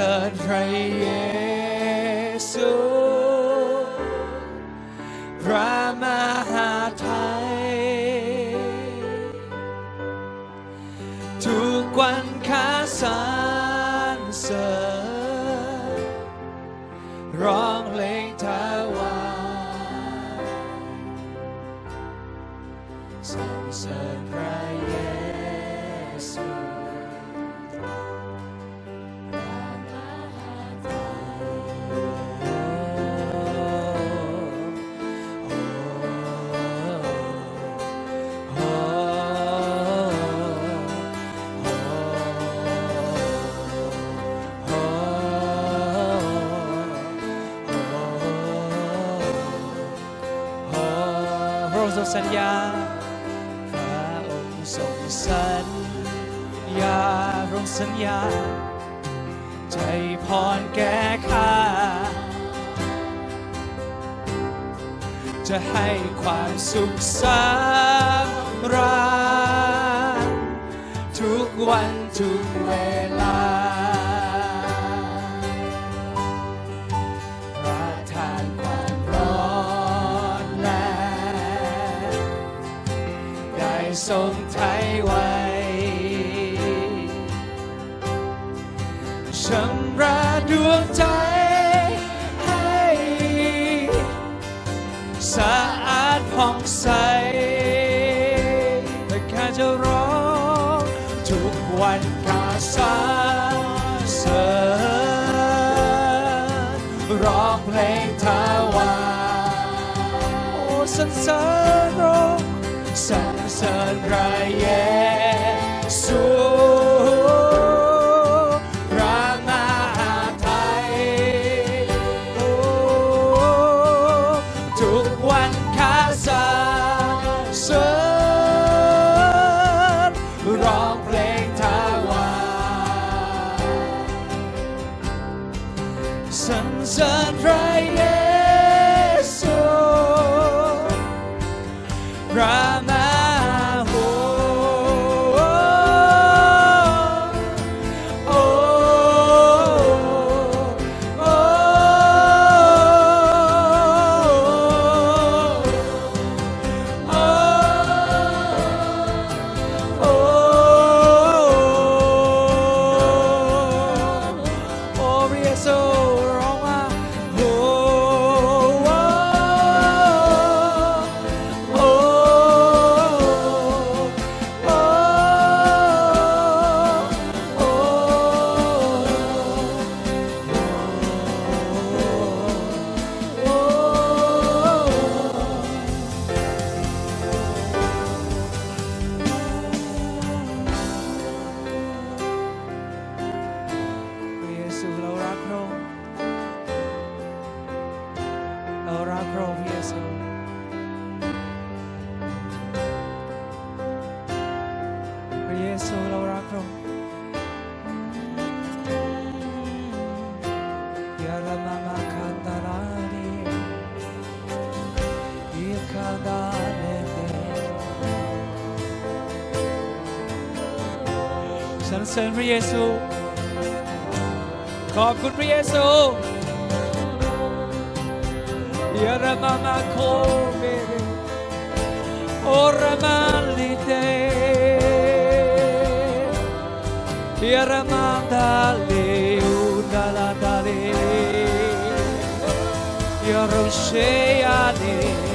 ชำระดวงใจให้สะอาดผ่องใสแต่ข้าจะร้องทุกวันข้าสรรเสริญร้องเพลงถวาโอ้สรรเสริญร้องสรรเสริญพระเย ขอบคุณพระเยซูยารามามาโคเบเรโอรามาลิเตยารามาดาเลอุดาลาดาเลยาโรเชยาเน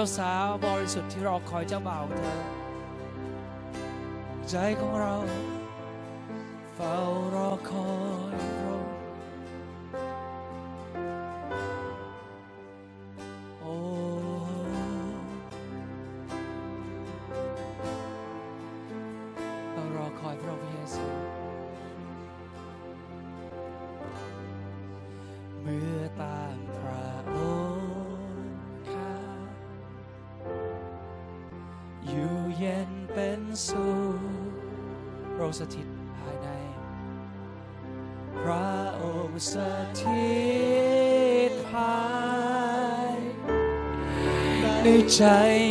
จ้าสาวบริสุทธิ์ที่รอคอยเจ้าบ่าวเธอ ใจของเรา เฝ้ารอคอย ใ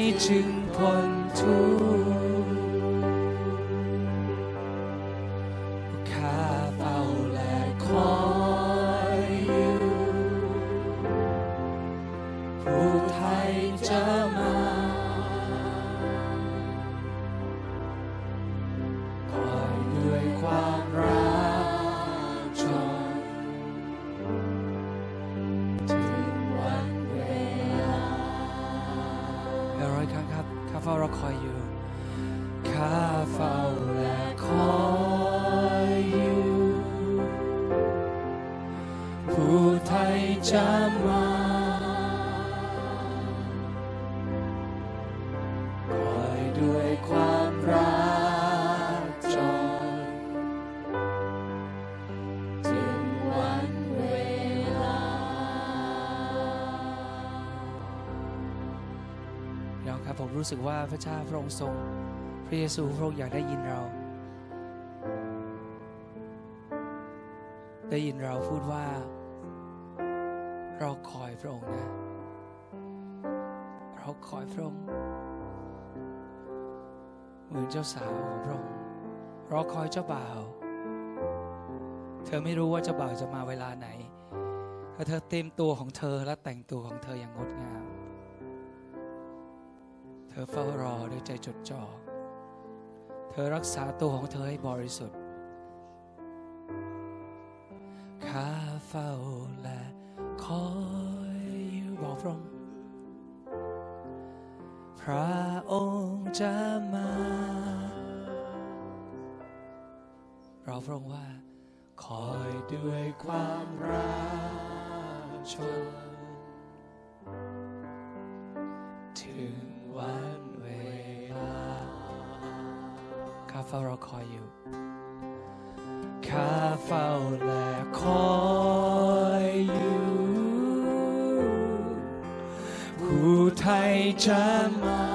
จะมาคอยด้วยความรักจนถึงวันเวลา น้องครับผมรู้สึกว่าพระเจ้าพระองค์ทรง พระเยซูพระองค์อยากได้ยินเราได้ยินเราพูดว่า คอยพระองค์นะ เราคอยพระองค์เหมือนเจ้าสาวของพระองค์รอคอยเจ้าบ่าว เธอไม่รู้ว่าเจ้าบ่าวจะมาเวลาไหนแต่เธอเต็มตัวของเธอและแต่งตัวของเธออย่างงดงาม เธอเฝ้ารอด้วยใจจดจ่อ เธอรักษาตัวของเธอให้บริสุทธิ์ข้าเฝ้าและคอย รงพระองค์จะมาเราพระองค์ว่า คอยด้วยความรักชนถึงวันเวลาข้าเฝ้ารอคอยอยู่ ไ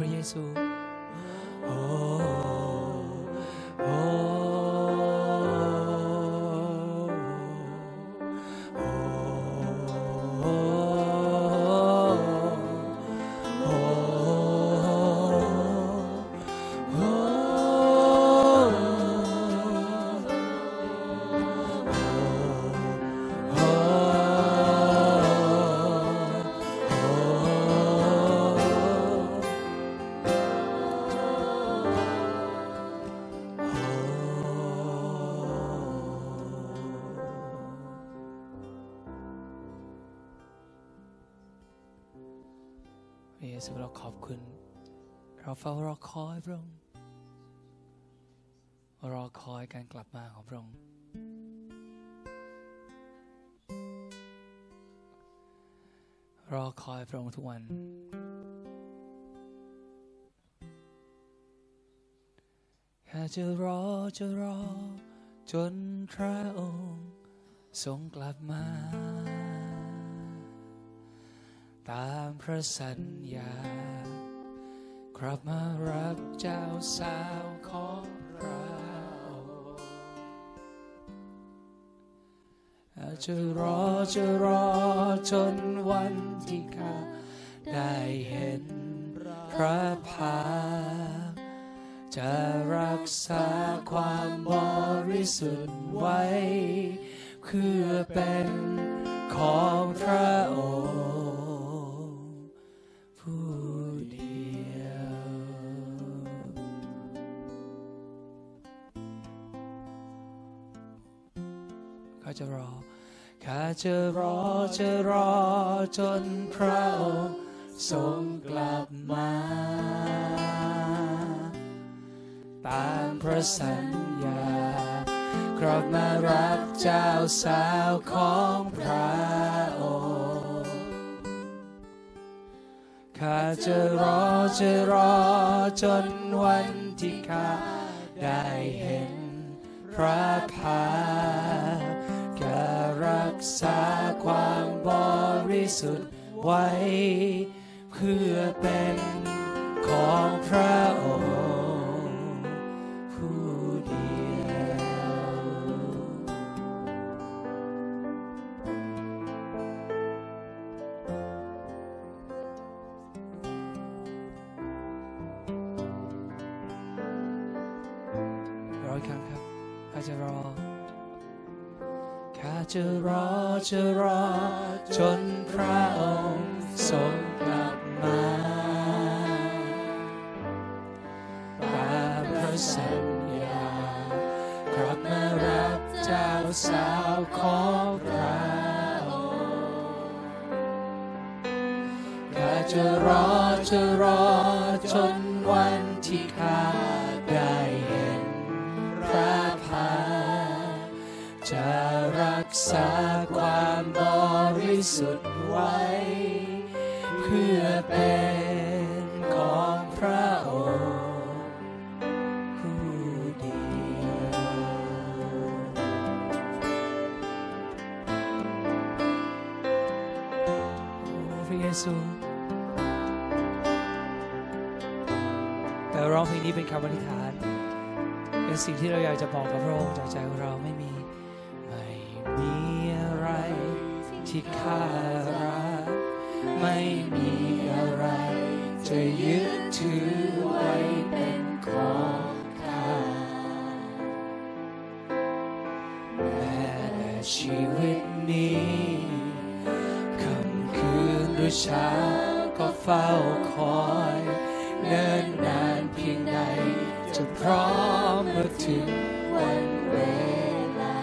ร้อ อบคุณ เราเฝ้ารอคอยพระองค์รอคอยการกลับมาของพระองค์รอคอยพระองค์ทุกวันข้าจะรอจะรอ จนพระองค์ทรงกลับมา ตามพระสัญญา กลับมารับเจ้าสาวของเราอาจจะรอจะรอจนวันที่ข้าได้เห็นพระภาคจะรักษาความบริสุทธิ์ไว้ เพื่อเป็นของพระ จะรอจะรอจนพระองค์ทรงกลับมา ตามพระสัญญากลับมารับเจ้าสาวของพระองค์ข้าจะรอจะรอจนวันที่ข้าได้เห็นพระพา กษาความบริสุทธิ์ไว้ เพื่อเป็นของพระองค์ จะรอจะรอ จนพระองค์ทรงกลับมาตามพระสัญญากลับมารับเจ้าสาวขอ สิ่งที่เราอยากจะบอกกับพระองค์จากใจของเราไม่มี ไม่มีอะไรที่ข้ารักไม่มีอะไร จะยึดถือไว้เป็นของข้าแม้แต่ชี เมื่อถึงวันเวลา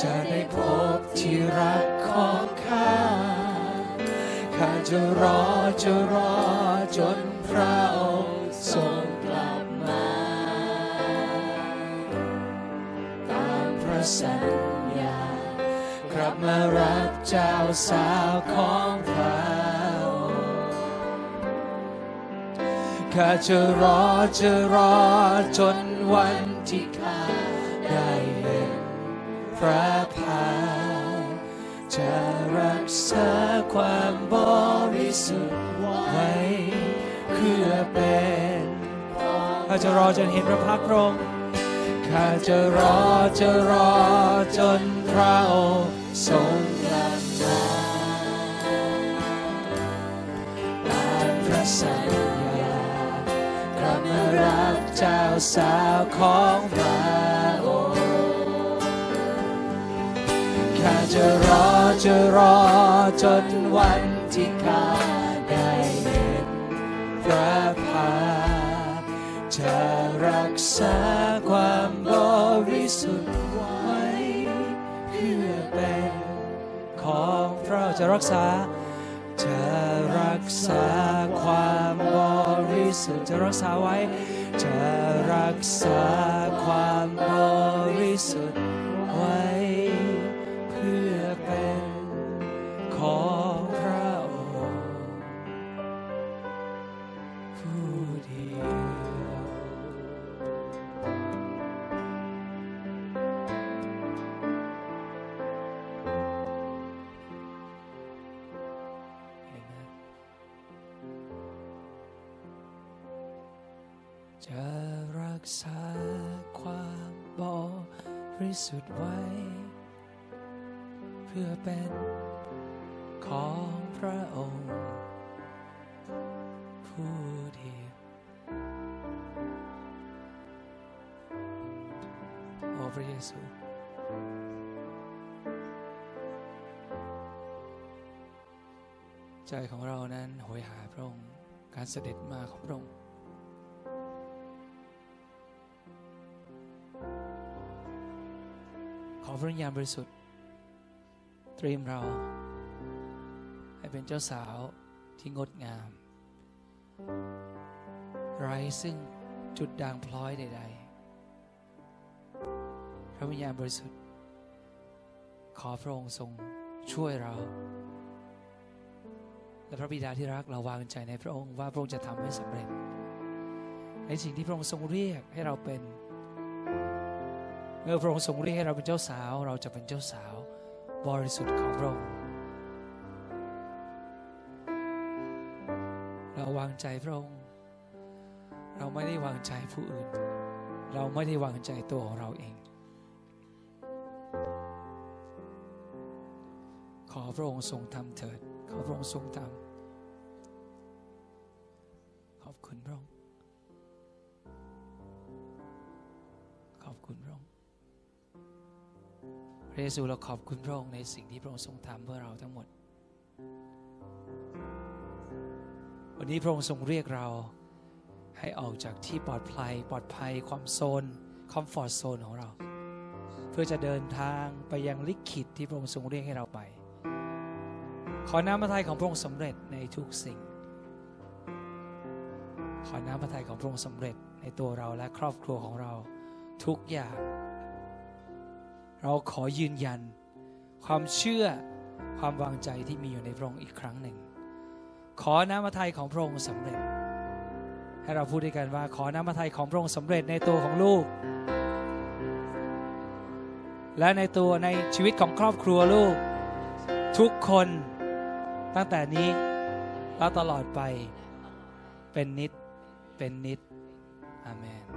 จะได้พบที่รักของข้า ข้าจะรอจะรอจนพระองค์ทรงกลับมา ตามพระสัญญากลับมารับเจ้าสาวของพระ ข้าจะรอจะรอจนวันที่ข้าได้เห็นพระพายจะรักษาความบริสุทธิ์ไว้เพื่อเป็นข้าจะรอจนเห็นพระพักตร์พระองค์ข้าจะรอจะรอจนพระองค์ทรงกลับมาตามพระสัญญา มารับเจ้าสาวของพระองค์ข้าจะรอจะรอจนวันที่ข้าได้เห็นพระพาจะรักษาความบริสุทธิ์ไว้เพื่อเป็นของเราจะรักษา จะรักษาความบริสุทธิ์จะรักษาไว้จะรักษาความบริสุทธิ์ไว้ เพื่อเป็นของพระ ษาความบริสุทธิ์ไว้ เพื่อเป็นของพระองค์ ผู้เดียวโอ้พระเยซูใจของเรานั้นโหยหาพระองค์ การเสด็จมาของพระองค์ ขอพระวิญญาณบริสุทธิ์ เตรียมเรา ให้เป็นเจ้าสาวที่งดงาม ไร้ซึ่งจุดด่างพร้อยใด ๆ พระวิญญาณบริสุทธิ์ ขอพระองค์ทรงช่วยเรา และพระบิดาที่รักเราวางใจในพระองค์ว่าพระองค์จะทำให้สำเร็จในสิ่งที่พระองค์ทรงเรียกให้เราเป็น เมื่อพระองค์ทรงเรียกให้เราเป็นเจ้าสาว เราจะเป็นเจ้าสาว บริสุทธิ์ของพระองค์เราวางใจพระองค์ เราไม่ได้วางใจผู้อื่น เราไม่ได้วางใจตัวของเราเอง ขอพระองค์ทรงทำเถิด ขอพระองค์ทรงทำขอบคุณพระองค์ เยซูเราขอบคุณพระองค์ในสิ่งที่พระองค์ทรงทำเพื่อเราทั้งหมด วันนี้พระองค์ทรงเรียกเราให้ออกจากที่ปลอดภัย ปลอดภัยความโซนคอมฟอร์ z โซนของเรา เพื่อจะเดินทางไปยังลิขิตที่พระองค์ทรงเรียกให้เราไป ขอน้ำพระทัยของพระองค์สำเร็จในทุกสิ่ง ขอน้ำพระทัยของพระองค์สำเร็จในตัวเราและครอบครัวของเราทุกอย่าง เราขอยืนยัน ความเชื่อความวางใจที่มีอยู่ในพระองค์อีกครั้งหนึ่ง ขอน้ำพระทัยของพระองค์สำเร็จ ให้เราพูดด้วยกันว่า ขอน้ำพระทัยของพระองค์สำเร็จในตัวของลูก และในตัวในชีวิตของครอบครัวลูก ทุกคนตั้งแต่นี้และตลอดไปเป็นนิดเป็นนิดอาเมน